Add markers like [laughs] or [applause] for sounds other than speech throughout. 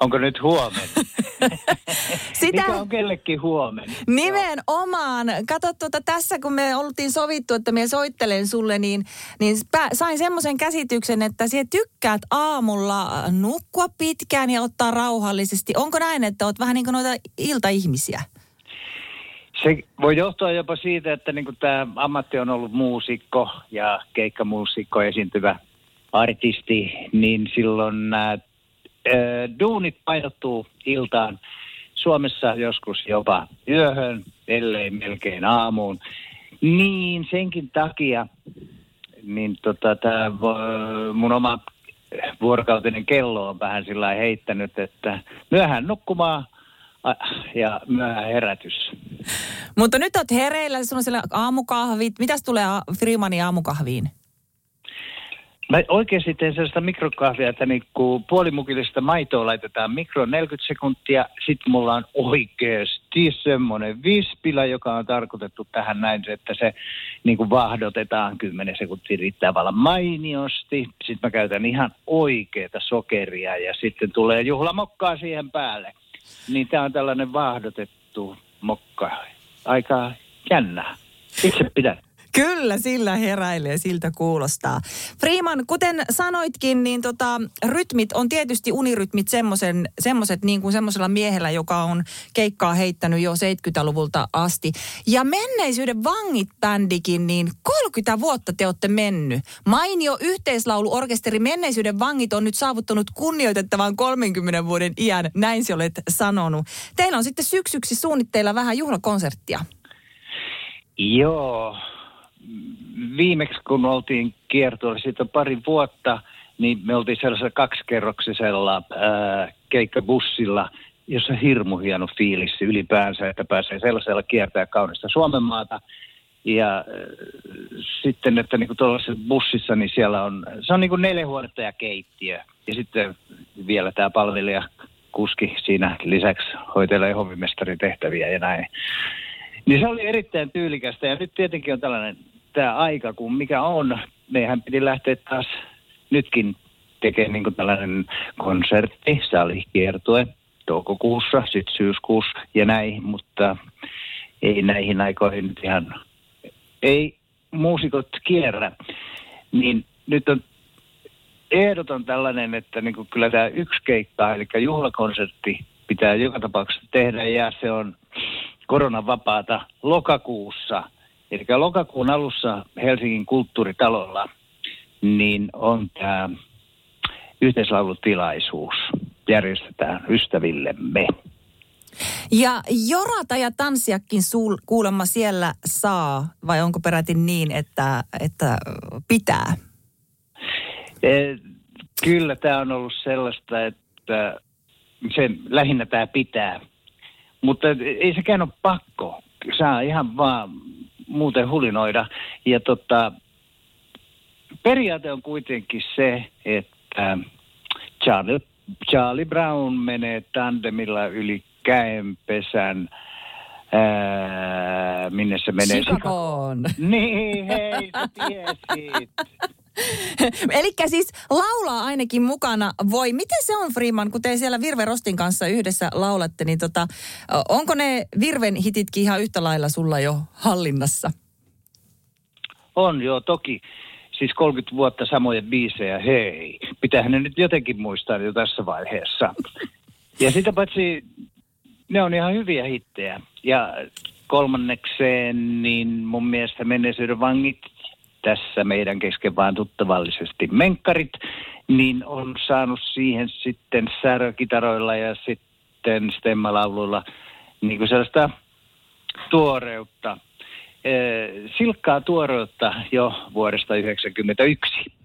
Onko nyt huomenna? [laughs] Sitä Mikä on kellekin huomenna? nimenomaan. Kato tuota, tässä, kun me oltiin sovittu, että me soittelen sulle, niin, niin pä- sain semmoisen käsityksen, että sinä tykkäät aamulla nukkua pitkään ja ottaa rauhallisesti. Onko näin, että olet vähän niin kuin noita iltaihmisiä? Se voi johtua jopa siitä, että niin tämä ammatti on ollut muusikko ja keikkamuusikko, esiintyvä artisti, niin silloin nämä duunit painottuu iltaan. Suomessa joskus jopa yöhön, ellei melkein aamuun. Niin senkin takia niin tota, tää, mun oma vuorokautinen kello on vähän sillä heittänyt, että myöhään nukkumaan ja myöhään herätys. Mutta nyt olet hereillä, sulla on siellä aamukahvit. Mitäs tulee Freemanin aamukahviin? Mä oikeasti teen sellaista mikrokahvia, että niinku puolimukillista maitoa laitetaan mikro 40 sekuntia. Sitten mulla on oikeasti semmoinen vispilä, joka on tarkoitettu tähän näin, että se niinku vahdotetaan 10 sekuntia riittää vallan mainiosti. Sitten mä käytän ihan oikeita sokeria ja sitten tulee juhlamokkaa siihen päälle. Niin tää on tällainen vahdotettu mokka. Aika jännää. Itse pidän. Kyllä, sillä heräilee, siltä kuulostaa. Freeman, kuten sanoitkin, niin tota, rytmit on tietysti unirytmit semmoisen, semmoiset niin kuin semmoisella miehellä, joka on keikkaa heittänyt jo 70-luvulta asti. Ja menneisyyden vangit-bändikin, niin 30 vuotta te olette mennyt. Mainio yhteislauluorkesteri Menneisyyden vangit on nyt saavuttanut kunnioitettavan 30 vuoden iän, näin se olet sanonut. Teillä on sitten syksyksi suunnitteilla vähän juhlakonserttia. Joo. Viimeksi kun oltiin kiertueella siitä pari vuotta, niin me oltiin sellaisella kaksikerroksisella ää, keikkabussilla, jossa on hirmu hieno fiilis ylipäänsä, että pääsee sellaisella kiertää kaunista Suomen maata. Ja äh, sitten, että niin tuollaisessa bussissa, niin siellä on, se on niin kuin neljä huonetta ja keittiö. Ja sitten vielä tämä palvelija kuski siinä lisäksi hoitelee hovimestarin tehtäviä ja näin. Niin se oli erittäin tyylikästä ja nyt tietenkin on tällainen tämä aika, kun mikä on. Meidän piti lähteä taas nytkin tekemään niin tällainen konsertti, salikiertue toukokuussa, sitten syyskuussa ja näin, mutta ei näihin aikoihin nyt ihan, ei muusikot kierrä. Niin nyt on ehdoton tällainen, että niin kuin kyllä tämä yksi keikka, eli juhlakonsertti pitää joka tapauksessa tehdä ja se on koronavapaata lokakuussa. Eli lokakuun alussa Helsingin kulttuuritalolla niin on tämä yhteislaulutilaisuus järjestetään ystävillemme. Ja jorata ja tanssiakin suul, kuulemma siellä saa, vai onko peräti niin, että, että pitää? E, kyllä tämä on ollut sellaista, että se lähinnä tämä pitää. Mutta ei sekään ole pakko. Saa ihan vaan muuten hulinoida. Ja tota, periaate on kuitenkin se, että Charlie, Charlie Brown menee tandemilla yli käenpesän, ää, minne se menee? Chicagoon. Niin, hei, sä tiesit. [laughs] Eli siis laulaa ainakin mukana voi. Miten se on, Freeman, kun te siellä Virve Rostin kanssa yhdessä laulatte, niin tota, onko ne Virven hititkin ihan yhtä lailla sulla jo hallinnassa? On joo, toki. Siis 30 vuotta samoja biisejä, hei. Pitäähän ne nyt jotenkin muistaa jo tässä vaiheessa. [laughs] Ja sitä paitsi ne on ihan hyviä hittejä. Ja kolmannekseen, niin mun mielestä menneisyyden vangit tässä meidän kesken vaan tuttavallisesti menkkarit, niin on saanut siihen sitten särökitaroilla ja sitten stemmalauluilla niin kuin sellaista tuoreutta. Silkkaa tuoreutta jo vuodesta 1991.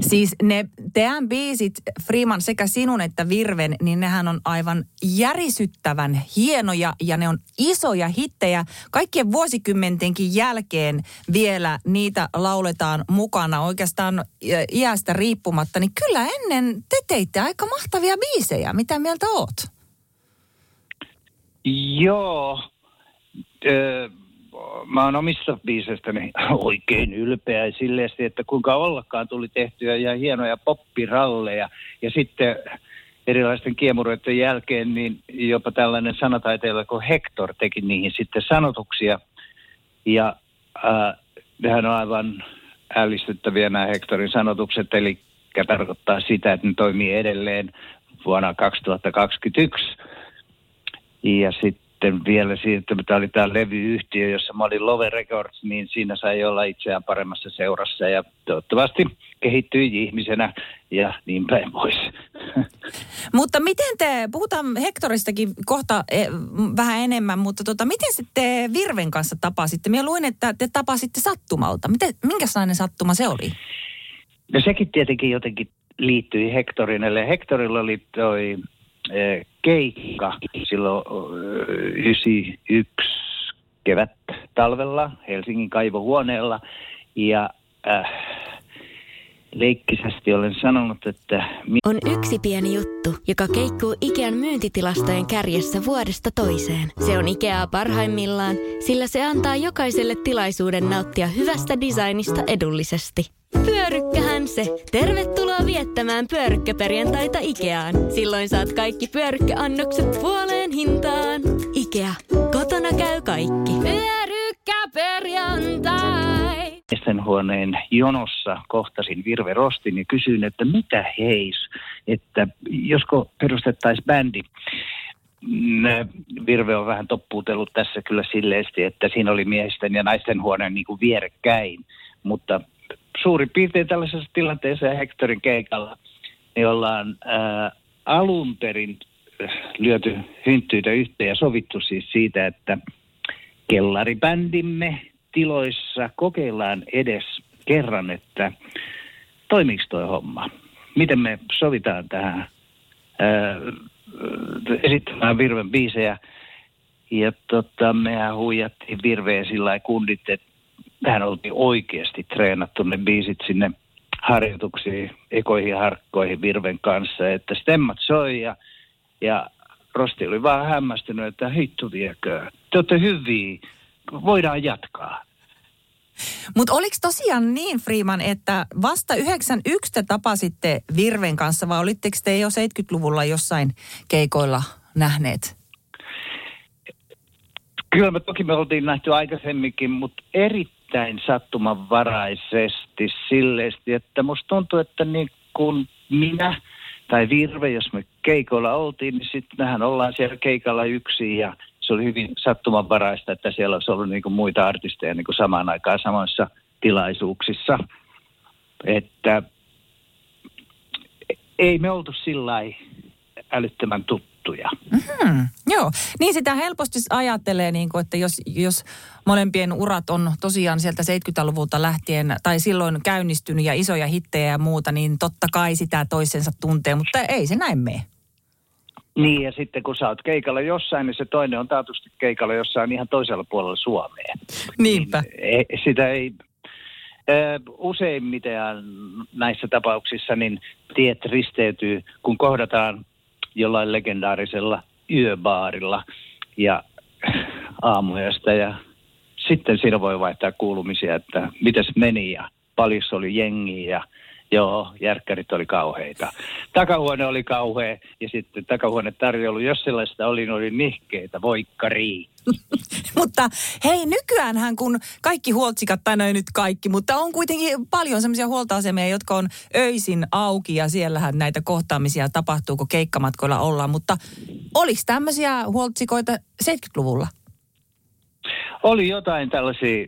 Siis ne teidän biisit, Freeman, sekä sinun että Virven, niin nehän on aivan järisyttävän hienoja ja ne on isoja hittejä. Kaikkien vuosikymmentenkin jälkeen vielä niitä lauletaan mukana oikeastaan iästä riippumatta. Niin kyllä ennen te teitte aika mahtavia biisejä. Mitä mieltä oot? Joo. Öö mä oon omista biisestäni oikein ylpeä silleesti, että kuinka ollakaan tuli tehtyä ja hienoja poppiralleja. Ja sitten erilaisten kiemuroiden jälkeen, niin jopa tällainen sanataiteilija kuin Hector teki niihin sitten sanotuksia. Ja äh, nehän on aivan ällistyttäviä nämä Hectorin sanotukset, eli tarkoittaa sitä, että ne toimii edelleen vuonna 2021. Ja sitten sitten vielä siitä, että oli tämä levyyhtiö, jossa mä olin Love Records, niin siinä sai olla itseään paremmassa seurassa ja toivottavasti kehittyi ihmisenä ja niin päin pois. Mutta miten te, puhutaan Hektoristakin kohta e, vähän enemmän, mutta tota, miten sitten Virven kanssa tapasitte? Minä luin, että te tapasitte sattumalta. Miten, minkälainen sattuma se oli? No sekin tietenkin jotenkin liittyi Hektorin, eli Hektorilla oli toi Eh, keikka silloin 91 eh, kevät talvella Helsingin kaivohuoneella ja äh, leikkisästi olen sanonut, että... On yksi pieni juttu, joka keikkuu Ikean myyntitilastojen kärjessä vuodesta toiseen. Se on Ikeaa parhaimmillaan, sillä se antaa jokaiselle tilaisuuden nauttia hyvästä designista edullisesti. Pyörykkähän se. Tervetuloa viettämään pyörykkäperjantaita Ikeaan. Silloin saat kaikki pyörykkäannokset puoleen hintaan. Ikea. Kotona käy kaikki. Pyörykkäperjantai. huoneen jonossa kohtasin Virve Rostin ja kysyin, että mitä heis, että josko perustettaisiin bändi. Virve on vähän toppuutellut tässä kyllä silleesti, että siinä oli miesten ja naisten huoneen niin kuin vierekkäin, mutta suurin piirtein tällaisessa tilanteessa ja Hectorin keikalla, niin ollaan ää, alun perin lyöty hynttyitä yhteen ja sovittu siis siitä, että kellaribändimme tiloissa kokeillaan edes kerran, että toimiiko toi homma. Miten me sovitaan tähän ää, esittämään Virven biisejä. Ja tota, mehän huijattiin Virveen sillä kundit, että tähän oltiin oikeasti treenattu ne biisit sinne harjoituksiin, ekoihin harkkoihin Virven kanssa, että stemmat soi ja, ja Rosti oli vaan hämmästynyt, että hittu viekö, te olette hyviä, voidaan jatkaa. Mutta oliko tosiaan niin, Freeman, että vasta 91 te tapasitte Virven kanssa vai olitteko te jo 70-luvulla jossain keikoilla nähneet? Kyllä me toki me oltiin nähty aikaisemminkin, mutta eri erittäin sattumanvaraisesti silleesti, että musta tuntuu, että niin kuin minä tai Virve, jos me keikoilla oltiin, niin sitten mehän ollaan siellä keikalla yksin ja se oli hyvin sattumanvaraista, että siellä olisi ollut niin kuin muita artisteja niin kuin samaan aikaan samoissa tilaisuuksissa. Että ei me oltu sillä älyttömän tuttu juttuja. Mm-hmm, joo, niin sitä helposti ajattelee, niin kuin, että jos, jos molempien urat on tosiaan sieltä 70-luvulta lähtien tai silloin käynnistynyt ja isoja hittejä ja muuta, niin totta kai sitä toisensa tuntee, mutta ei se näin mene. Niin, ja sitten kun sä oot keikalla jossain, niin se toinen on taatusti keikalla jossain ihan toisella puolella Suomea. Niinpä. Niin, sitä ei, useimmiten näissä tapauksissa niin tiet risteytyy, kun kohdataan jollain legendaarisella yöbaarilla ja aamuyöstä ja sitten siinä voi vaihtaa kuulumisia, että miten se meni ja paljon oli jengiä ja Joo, järkkärit oli kauheita. Takahuone oli kauhea ja sitten takahuone tarjoulu, jos sellaista oli, niin oli nihkeitä, voikkari. [laughs] mutta hei, nykyäänhän kun kaikki huoltsikat, tai noin nyt kaikki, mutta on kuitenkin paljon semmoisia huoltoasemia, jotka on öisin auki ja siellähän näitä kohtaamisia tapahtuu, kun keikkamatkoilla ollaan. Mutta oliko tämmöisiä huoltsikoita 70-luvulla? Oli jotain tällaisia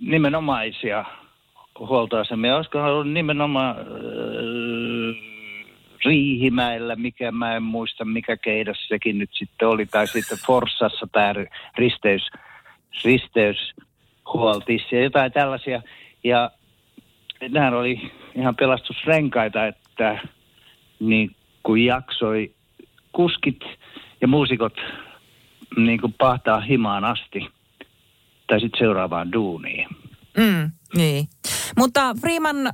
nimenomaisia huoltoasemia. Olisiko ollut nimenomaan äh, Riihimäellä, mikä mä en muista, mikä keidas sekin nyt sitten oli, tai sitten Forssassa tämä risteys, risteys huoltis ja jotain tällaisia. Ja nämä oli ihan pelastusrenkaita, että niin kuin jaksoi kuskit ja muusikot niin kuin pahtaa himaan asti tai sitten seuraavaan duuniin. Mm, niin. Mutta Freeman, äh,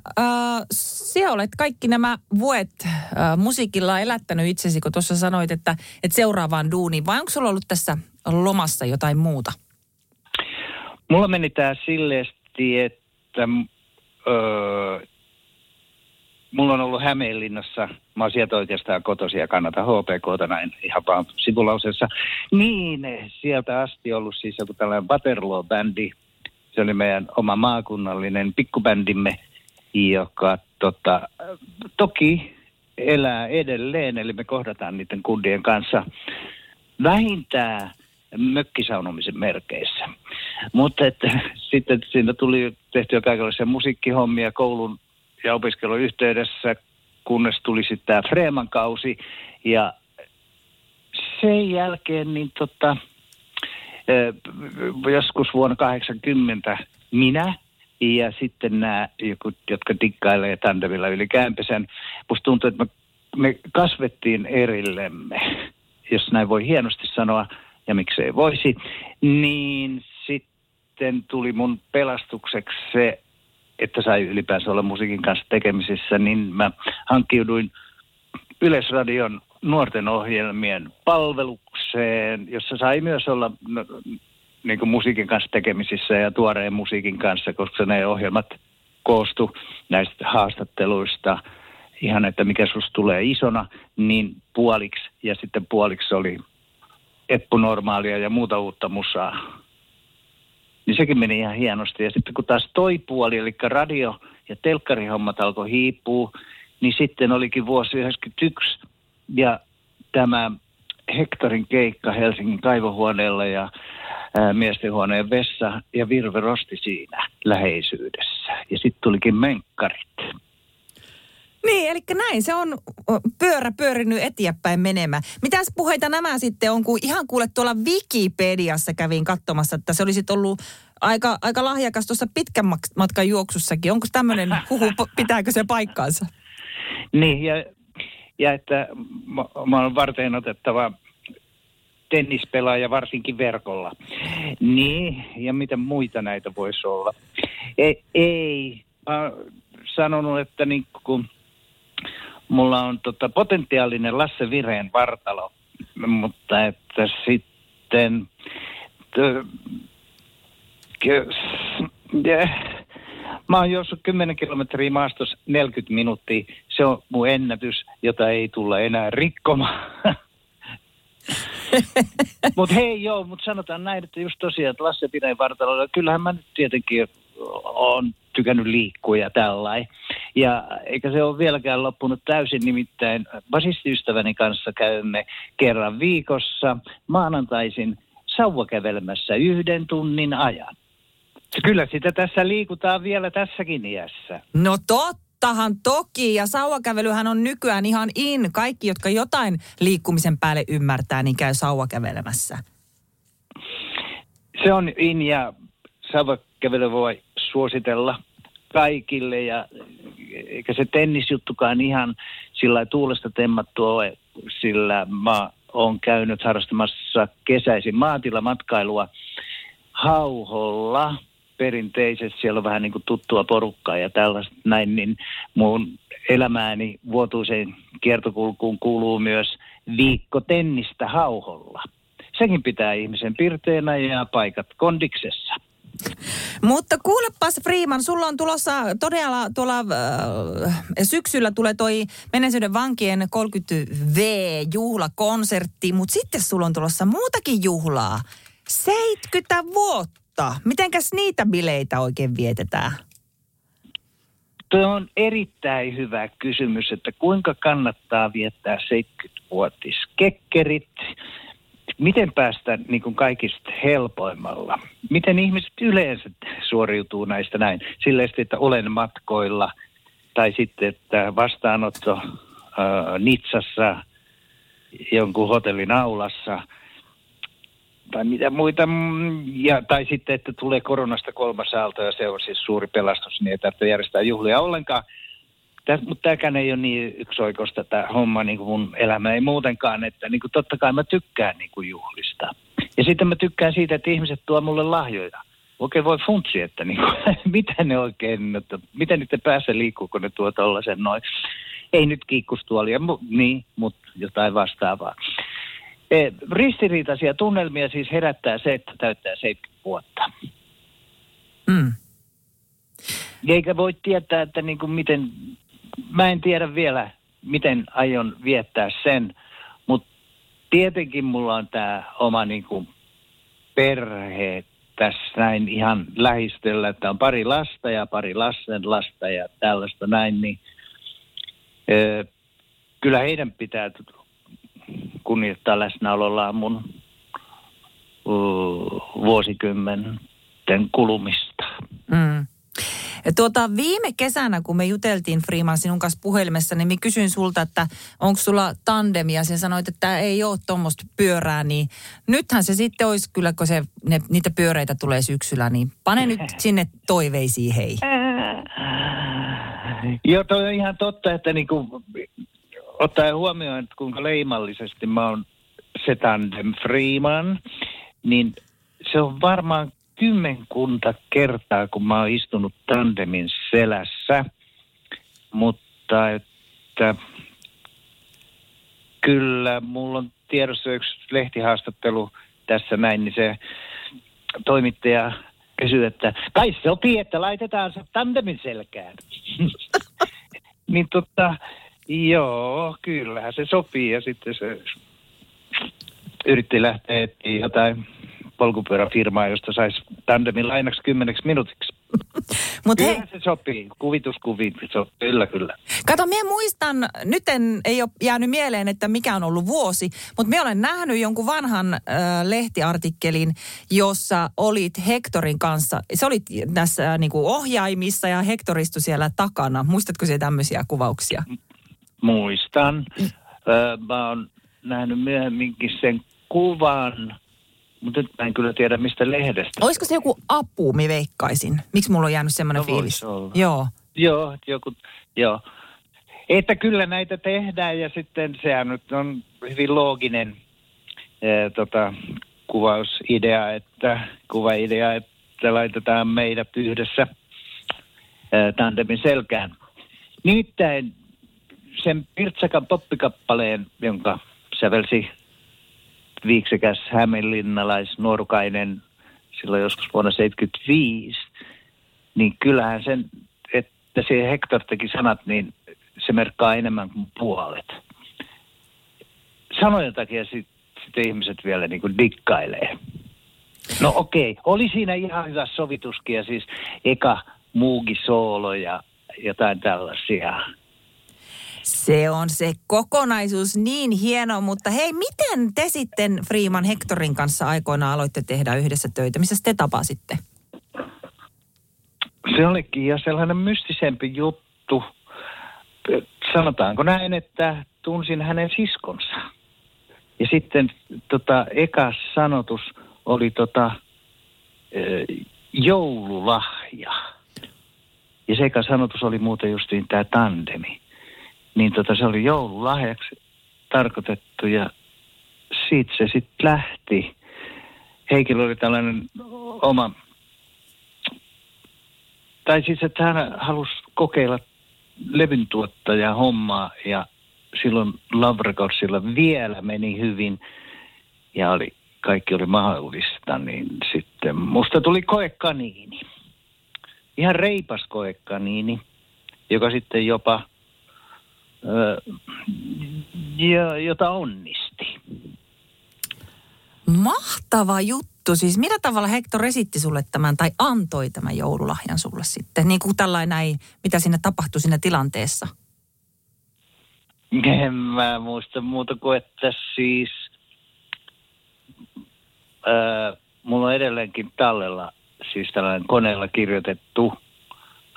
sinä olet kaikki nämä vuodet äh, musiikilla elättänyt itsesi, kun tuossa sanoit, että, että seuraavaan duuniin. Vai onko sulla ollut tässä lomassa jotain muuta? Mulla meni tämä silleesti, että öö, mulla on ollut Hämeenlinnassa, mä oon sieltä oikeastaan kotosia ja kannata HPKta näin ihan vaan sivulauseessa. Niin, sieltä asti ollut siis joku tällainen Waterloo-bändi. Se oli meidän oma maakunnallinen pikkubändimme, joka tota, toki elää edelleen, eli me kohdataan niiden kundien kanssa vähintään mökkisaunomisen merkeissä. Mutta [laughs] sitten siinä tuli tehtyä kaikenlaisia musiikkihommia koulun ja opiskelun yhteydessä, kunnes tuli sitten tämä Freeman kausi. Ja sen jälkeen niin tota, joskus vuonna 80 minä ja sitten nämä, jotka dikkailee tandemilla yli kämpisen. Musta tuntuu, että me, me kasvettiin erillemme, jos näin voi hienosti sanoa, ja miksei voisi, niin sitten tuli mun pelastukseksi se, että sai ylipäänsä olla musiikin kanssa tekemisissä, niin mä hankkiuduin Yleisradion nuorten ohjelmien palvelukseen, jossa sai myös olla no, niin kuin musiikin kanssa tekemisissä ja tuoreen musiikin kanssa, koska ne ohjelmat koostu näistä haastatteluista ihan, että mikä susta tulee isona, niin puoliksi ja sitten puoliksi oli eppunormaalia ja muuta uutta musaa. Niin sekin meni ihan hienosti. Ja sitten kun taas toi puoli, eli radio- ja telkkarihommat alkoi hiipua, niin sitten olikin vuosi 1991 ja tämä hektarin keikka Helsingin kaivohuoneella ja ää, miestenhuoneen vessa ja Virve Rosti siinä läheisyydessä. Ja sitten tulikin menkkarit. Niin, eli näin se on pyörä pyörinyt eteenpäin menemään. Mitäs puheita nämä sitten on, kun ihan kuule tuolla Wikipediassa kävin katsomassa, että se olisi ollut aika, aika lahjakas tuossa pitkän matkan juoksussakin. Onko tämmöinen huhu, [laughs] pitääkö se paikkaansa? Niin, ja, ja että mä, olen varten otettava tennispelaaja varsinkin verkolla. Niin, ja mitä muita näitä voisi olla? Ei, ei. mä sanonut, että niin kun mulla on tota potentiaalinen Lasse Vireen vartalo, mutta että sitten Mä oon juossut 10 kilometriä maastossa 40 minuuttia. Se on mun ennätys, jota ei tulla enää rikkomaan. [laughs] mutta hei joo, mutta sanotaan näin, että just tosiaan, että Lasse Pineen vartalolla, kyllähän mä nyt tietenkin on tykännyt liikkua ja tällainen. Ja eikä se ole vieläkään loppunut täysin, nimittäin basistiystäväni kanssa käymme kerran viikossa maanantaisin sauvakävelemässä yhden tunnin ajan. Kyllä sitä tässä liikutaan vielä tässäkin iässä. No tottahan toki, ja sauvakävelyhän on nykyään ihan in. Kaikki, jotka jotain liikkumisen päälle ymmärtää, niin käy sauvakävelemässä. Se on in, ja sauvakävely voi suositella kaikille, ja eikä se tennisjuttukaan ihan sillä tuulesta temmattu ole, sillä mä oon käynyt harrastamassa kesäisin maatilamatkailua Hauholla – perinteisesti, siellä on vähän niin kuin tuttua porukkaa ja tällaista näin, niin mun elämääni vuotuiseen kiertokulkuun kuuluu myös viikko tennistä hauholla. Sekin pitää ihmisen pirteenä ja paikat kondiksessa. Mutta kuulepas Freeman, sulla on tulossa todella tuolla äh, syksyllä tulee toi Menneisyyden vankien 30V-juhlakonsertti, mutta sitten sulla on tulossa muutakin juhlaa. 70 vuotta totta. Mitenkäs niitä bileitä oikein vietetään? Tuo on erittäin hyvä kysymys, että kuinka kannattaa viettää 70-vuotiskekkerit. Miten päästä niin kuin kaikista helpoimmalla? Miten ihmiset yleensä suoriutuu näistä näin? Sillä että olen matkoilla tai sitten, että vastaanotto äh, Nitsassa jonkun hotellin aulassa – tai mitä muita, mm, ja, tai sitten, että tulee koronasta kolmas aalto ja se on siis suuri pelastus, niin ei tarvitse järjestää juhlia ollenkaan. Täs, mutta tämäkään ei ole niin yksioikoista tämä homma, niin kuin mun elämä ei muutenkaan, että niin kuin totta kai mä tykkään niin kuin juhlista. Ja sitten mä tykkään siitä, että ihmiset tuo mulle lahjoja. Okei, voi funtsi, että niin kuin, [laughs] mitä ne oikein, että miten niiden päässä liikkuu, kun ne tuo tollasen noin. Ei nyt kiikkustuolia, mu, niin, mutta jotain vastaavaa. E, ristiriitaisia tunnelmia siis herättää se, että täyttää 70 vuotta. Mm. Eikä voi tietää, että niin kuin miten, mä en tiedä vielä, miten aion viettää sen, mutta tietenkin mulla on tämä oma niin kuin perhe tässä näin ihan lähistöllä, että on pari lasta ja pari lasten lasta ja tällaista näin, niin ö, kyllä heidän pitää kunnioittaa läsnäolollaan mun vuosikymmenten kulumista. Mm. Tuota, viime kesänä, kun me juteltiin Freeman sinun kanssa puhelimessa, niin minä kysyin sulta, että onko sulla tandemia. Sen sanoit, että ei ole tuommoista pyörää, niin nythän se sitten olisi kyllä, kun se, ne, niitä pyöreitä tulee syksyllä, niin pane nyt sinne toiveisiin, hei. Joo, toi on ihan totta, että niinku, ottaen huomioon, että kuinka leimallisesti mä oon se tandem Freeman, niin se on varmaan kymmenkunta kertaa, kun mä oon istunut tandemin selässä, mutta että kyllä mulla on tiedossa yksi lehtihaastattelu tässä näin, niin se toimittaja kysyi, että kai sopii, että laitetaan se tandemin selkään. [laughs] niin tota, joo, kyllähän se sopii ja sitten se yritti lähteä etsiä jotain polkupyöräfirmaa, josta saisi tandemin lainaksi kymmeneksi minuutiksi. [laughs] Mut Kyllä hei, se sopii, kuvituskuviin, se on, kyllä kyllä. kato, minä muistan, nyt en, ei ole jäänyt mieleen, että mikä on ollut vuosi, mutta minä olen nähnyt jonkun vanhan äh, lehtiartikkelin, jossa olit Hektorin kanssa. Se olit näissä äh, niinku ohjaimissa ja Hektor istui siellä takana. Muistatko se tämmöisiä kuvauksia? Muistan. Öö, mä oon nähnyt myöhemminkin sen kuvan, mutta nyt mä en kyllä tiedä mistä lehdestä. Olisiko se joku apu, mi veikkaisin? Miksi mulla on jäänyt semmoinen No fiilis? olla. Joo. Joo, joku, joo. Että kyllä näitä tehdään ja sitten sehän nyt on hyvin looginen ee, tota, kuvausidea, että kuvaidea, että laitetaan meidät yhdessä ee, tandemin selkään. Nimittäin sen Pirtsakan poppikappaleen, jonka sävelsi viiksekäs hämeenlinnalais nuorukainen silloin joskus vuonna 75, niin kyllähän sen, että se Hector teki sanat, niin se merkkaa enemmän kuin puolet. Sanojen takia sitten sit ihmiset vielä niin kuin dikkailee. No okei, oli siinä ihan hyvä sovituskin ja siis eka muugi soolo ja jotain tällaisia. Se on se kokonaisuus niin hieno, mutta hei, miten te sitten Freeman Hectorin kanssa aikoinaan aloitte tehdä yhdessä töitä? Missä te tapasitte? Se olikin jo sellainen mystisempi juttu. Sanotaanko näin, että tunsin hänen siskonsa. Ja sitten tota, eka sanotus oli tota, joululahja. Ja se eka sanotus oli muuten justiin tämä tandemi. Niin tota, se oli joululahjaksi tarkoitettu ja siitä se sitten lähti. Heikillä oli tällainen oma tai siis, että hän halusi kokeilla levyntuottaja hommaa ja silloin Love Recordsilla vielä meni hyvin ja oli, kaikki oli mahdollista, niin sitten musta tuli koekaniini. Ihan reipas koekaniini, joka sitten jopa, jota onnisti. Mahtava juttu. Siis millä tavalla Hector esitti sulle tämän tai antoi tämän joululahjan sulle sitten? Niin kuin tällainen näin, mitä siinä tapahtui siinä tilanteessa? En mä muista muuta kuin, että siis ää, mulla on edelleenkin tallella siis tällainen koneella kirjoitettu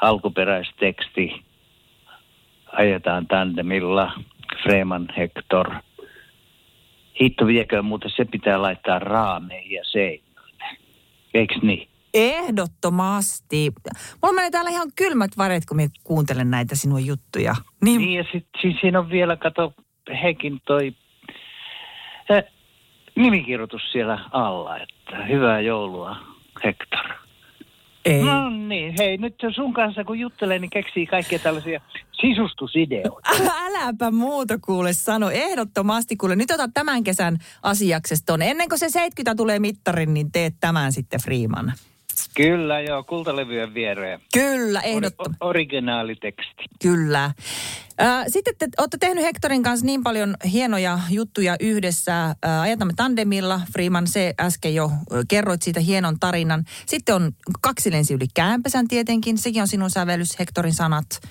alkuperäisteksti. Ajetaan tandemilla, Freeman Hector. Hitto vieköön, mutta se pitää laittaa raameihin ja seinälle. Eikö niin? Ehdottomasti. Mulla menee täällä ihan kylmät varet, kun mä kuuntelen näitä sinun juttuja. Niin, niin ja sitten siis siinä on vielä, kato, Hekin toi äh, nimikirjoitus siellä alla, että hyvää joulua, Hector. Ei. No niin, hei nyt sun kanssa kun juttelee, niin keksii kaikkia tällaisia sisustusideoita. [laughs] Äläpä muuta kuule sano. Ehdottomasti kuule. Nyt otat tämän kesän asiaksesta Ennen kuin se 70 tulee mittarin, niin teet tämän sitten Freeman. Kyllä joo, kultalevyjen viereen. Kyllä, ehdottomasti. Or- originaaliteksti. Kyllä. Sitten te olette tehnyt Hectorin kanssa niin paljon hienoja juttuja yhdessä. Ajatamme tandemilla. Freeman, se äsken jo kerroit siitä hienon tarinan. Sitten on kaksi lensi yli käänpesän tietenkin. Sekin on sinun sävellys, Hectorin sanat.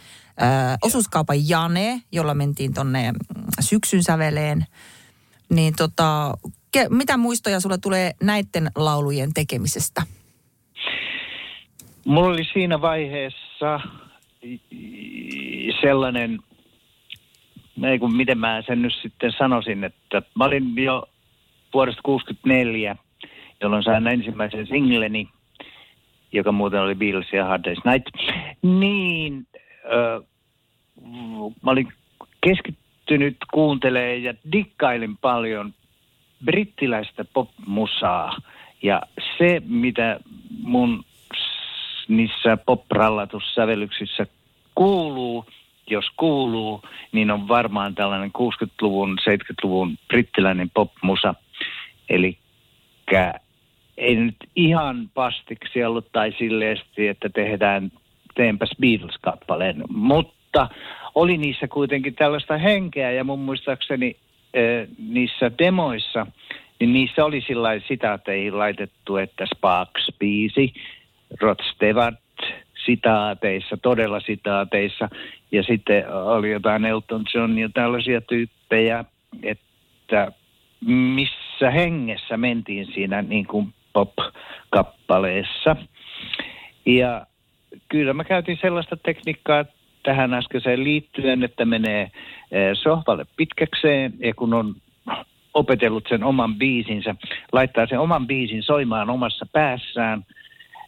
Osuuskaupan Jane, jolla mentiin tonne mm, syksyn säveleen. Niin tota, mitä muistoja sulle tulee näiden laulujen tekemisestä? Mulla oli siinä vaiheessa sellainen, ei kun miten mä sen nyt sitten sanoisin, että mä olin jo vuodesta 64, jolloin sain ensimmäisen singleni, joka muuten oli Beatles ja Hard Day's Night, niin äh, mä olin keskittynyt kuuntelemaan ja dikkailin paljon brittiläistä popmusaa. Ja se, mitä mun niissä pop-rallatussävellyksissä kuuluu, jos kuuluu, niin on varmaan tällainen 60-luvun, 70-luvun brittiläinen popmusa. Eli ei nyt ihan pastiksi ollut tai silleesti, että tehdään teenpäs Beatles-kappaleen, mutta oli niissä kuitenkin tällaista henkeä ja mun muistaakseni niissä demoissa, niin niissä oli sillä sitaateihin laitettu, että Sparks-biisi Rod Stewart sitaateissa, todella sitaateissa. Ja sitten oli jotain Elton John ja tällaisia tyyppejä, että missä hengessä mentiin siinä niin kuin pop-kappaleessa. Ja kyllä mä käytin sellaista tekniikkaa tähän äskeiseen liittyen, että menee eh, sohvalle pitkäkseen ja kun on opetellut sen oman biisinsä, laittaa sen oman biisin soimaan omassa päässään –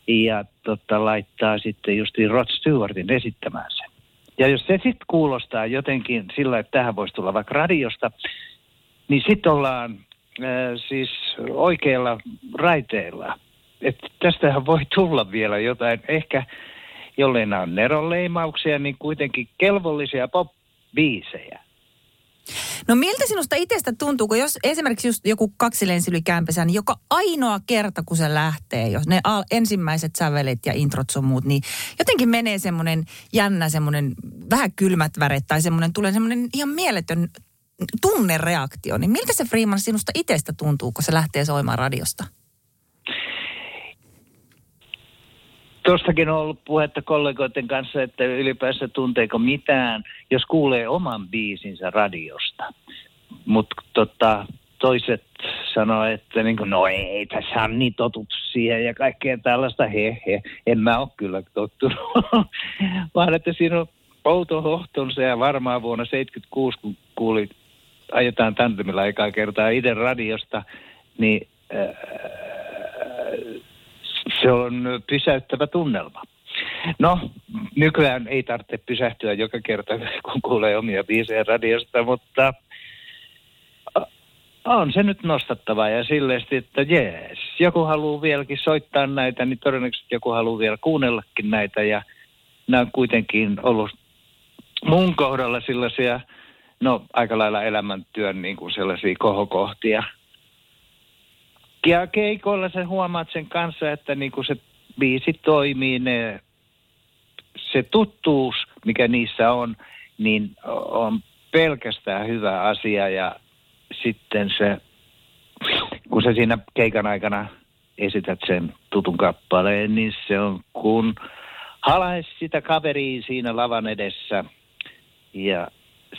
ja tota, laittaa sitten justiin Rod Stewartin esittämään sen. Ja jos se sitten kuulostaa jotenkin sillä, että tähän voisi tulla vaikka radiosta, niin sitten ollaan äh, siis oikeilla raiteilla. Että tästähän voi tulla vielä jotain, ehkä jollei nämä on neronleimauksia, niin kuitenkin kelvollisia pop-biisejä. No miltä sinusta itsestä tuntuu, kun jos esimerkiksi just joku kaksilensilykämpesä, niin joka ainoa kerta, kun se lähtee, jos ne al- ensimmäiset sävelet ja introt sun muut, niin jotenkin menee semmoinen jännä, semmoinen vähän kylmät väret tai semmoinen, tulee semmoinen ihan mieletön tunnereaktio. Niin miltä se Freeman sinusta itsestä tuntuu, kun se lähtee soimaan radiosta? Tuostakin on ollut puhetta kollegoiden kanssa, että ylipäänsä tunteeko mitään, jos kuulee oman biisinsä radiosta. Mutta tota, toiset sanoo, että niin kuin, no ei, tässä on niin totuttu siihen ja kaikkea tällaista, he, he. En mä ole kyllä tottunut, [laughs] vaan että siinä on outo hohtonsa ja varmaan vuonna 76, kun kuuli, ajetaan tandemilla ekaa kertaa itse radiosta, niin äh, se on pysäyttävä tunnelma. No, nykyään ei tarvitse pysähtyä joka kerta, [laughs] kun kuulee omia biisejä radiosta, mutta on se nyt nostattava ja silleesti, että jees, joku haluaa vieläkin soittaa näitä, niin todennäköisesti joku haluaa vielä kuunnellakin näitä. Ja nämä on kuitenkin ollut mun kohdalla sellaisia, no aika lailla elämäntyön niin kuin sellaisia kohokohtia – ja keikoilla sä huomaat sen kanssa, että niinku se biisi toimii, ne, se tuttuus, mikä niissä on, niin on pelkästään hyvä asia. Ja sitten se, kun sä siinä keikan aikana esität sen tutun kappaleen, niin se on kun halaes sitä kaveria siinä lavan edessä. Ja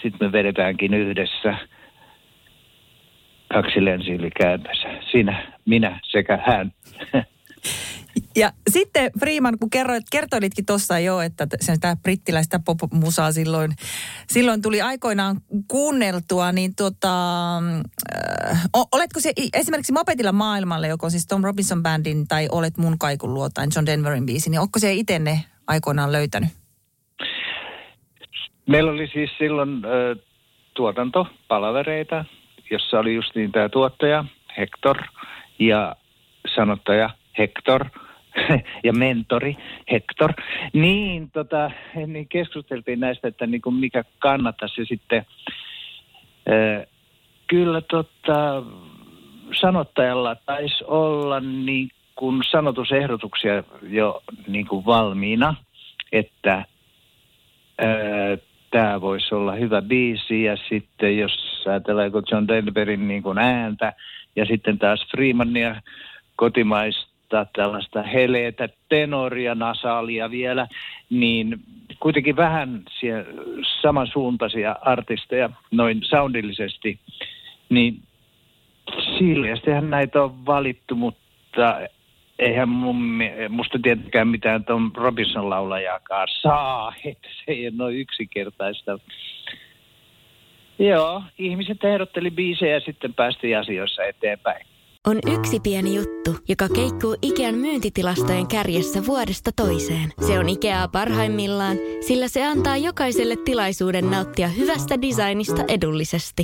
sitten me vedetäänkin yhdessä – kaksi lensi yli käänpässä. Sinä, minä sekä hän. [laughs] Ja sitten Freeman, kun kerroit, kertoilitkin tuossa jo, että sen sitä brittiläistä pop-musaa silloin, silloin tuli aikoinaan kuunneltua, niin tota, äh, oletko se esimerkiksi Mopetilla maailmalle, joko siis Tom Robinson Bandin tai Olet mun kaikun luotain John Denverin biisi, niin onko se itse ne aikoinaan löytänyt? Meillä oli siis silloin äh, tuotantopalavereita, jossa oli just niin tämä tuottaja Hector ja sanottaja Hector [laughs] – ja mentori Hector, niin, tota, niin keskusteltiin näistä, että niin kuin mikä kannattaisi ja sitten ää, kyllä tota, sanottajalla taisi olla niin kuin sanotusehdotuksia jo niin kuin valmiina, että tämä voisi olla hyvä biisi ja sitten jos ajatellaan John Denverin niin kuin ääntä ja sitten taas Freemania kotimaista tällaista heleetä tenoria, nasaalia vielä, niin kuitenkin vähän samansuuntaisia artisteja noin soundillisesti, niin Siljastihan näitä on valittu, mutta eihän mun, musta tietenkään mitään tuon Robinson laulajaakaan saa, [laughs] että se ei ole yksinkertaista. Joo, ihmiset ehdotteli biisejä ja sitten päästiin asioissa eteenpäin on yksi pieni juttu, joka keikkuu Ikean myyntitilastojen kärjessä vuodesta toiseen. Se on Ikeaa parhaimmillaan, sillä se antaa jokaiselle tilaisuuden nauttia hyvästä designista edullisesti.